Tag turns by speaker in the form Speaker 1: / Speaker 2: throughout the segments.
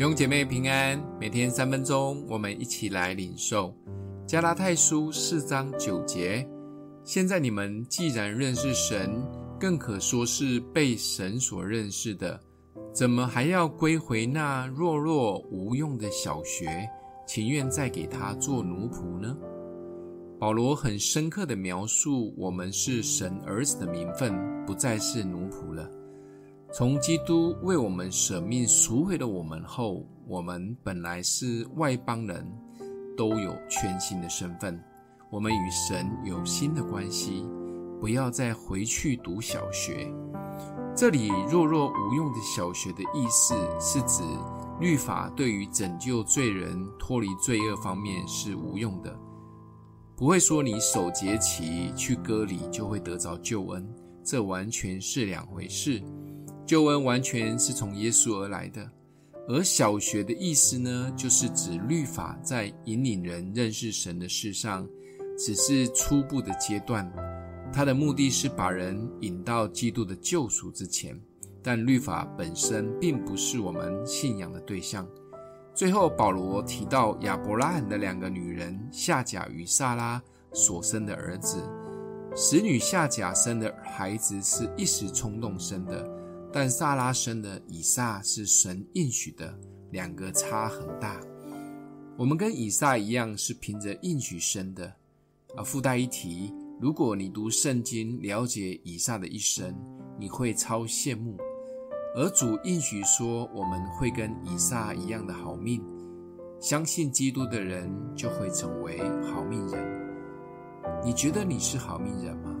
Speaker 1: 弟兄姐妹平安，每天三分钟，我们一起来领受加拉太书四章九节。现在你们既然认识神，更可说是被神所认识的，怎么还要归回那弱弱无用的小学，情愿再给他做奴仆呢？保罗很深刻地描述，我们是神儿子的名分，不再是奴仆了。从基督为我们舍命赎回了我们后，我们本来是外邦人，都有全新的身份。我们与神有新的关系，不要再回去读小学。这里弱弱无用的小学的意思，是指律法对于拯救罪人脱离罪恶方面是无用的。不会说你守节期去割礼就会得着救恩，这完全是两回事。救恩完全是从耶稣而来的，而小学的意思呢，就是指律法在引领人认识神的事上，只是初步的阶段。它的目的是把人引到基督的救赎之前，但律法本身并不是我们信仰的对象。最后，保罗提到亚伯拉罕的两个女人夏甲与撒拉所生的儿子，使女夏甲生的孩子是一时冲动生的，但撒拉生的以撒是神应许的，两个差很大。我们跟以撒一样是凭着应许生的。而附带一提，如果你读圣经了解以撒的一生，你会超羡慕。而主应许说，我们会跟以撒一样的好命，相信基督的人就会成为好命人。你觉得你是好命人吗？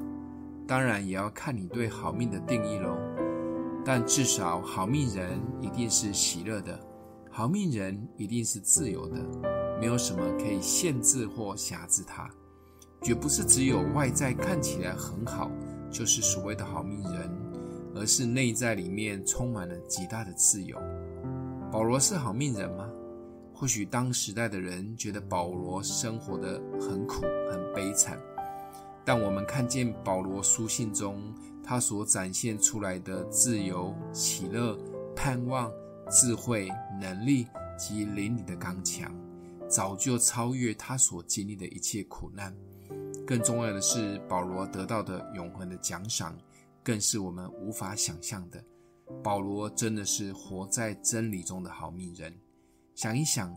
Speaker 1: 当然也要看你对好命的定义喽。但至少好命人一定是喜乐的，好命人一定是自由的，没有什么可以限制或辖制他。绝不是只有外在看起来很好，就是所谓的好命人。而是内在里面充满了极大的自由。保罗是好命人吗？或许当时代的人觉得保罗生活得很苦、很悲惨，但我们看见保罗书信中他所展现出来的自由、喜乐、盼望、智慧、能力及灵里的刚强，早就超越他所经历的一切苦难。更重要的是，保罗得到的永恒的奖赏。更是我们无法想象的。保罗真的是活在真理中的好命人。想一想，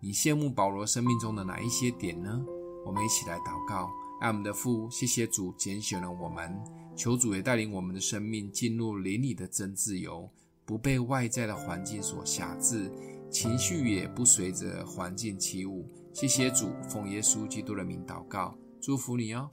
Speaker 1: 你羡慕保罗生命中的哪一些点呢？我们一起来祷告：爱我们的父，谢谢主拣选了我们，求主也带领我们的生命进入灵里的真自由，不被外在的环境所辖制，情绪也不随着环境起舞。谢谢主，奉耶稣基督的名祷告，祝福你哦。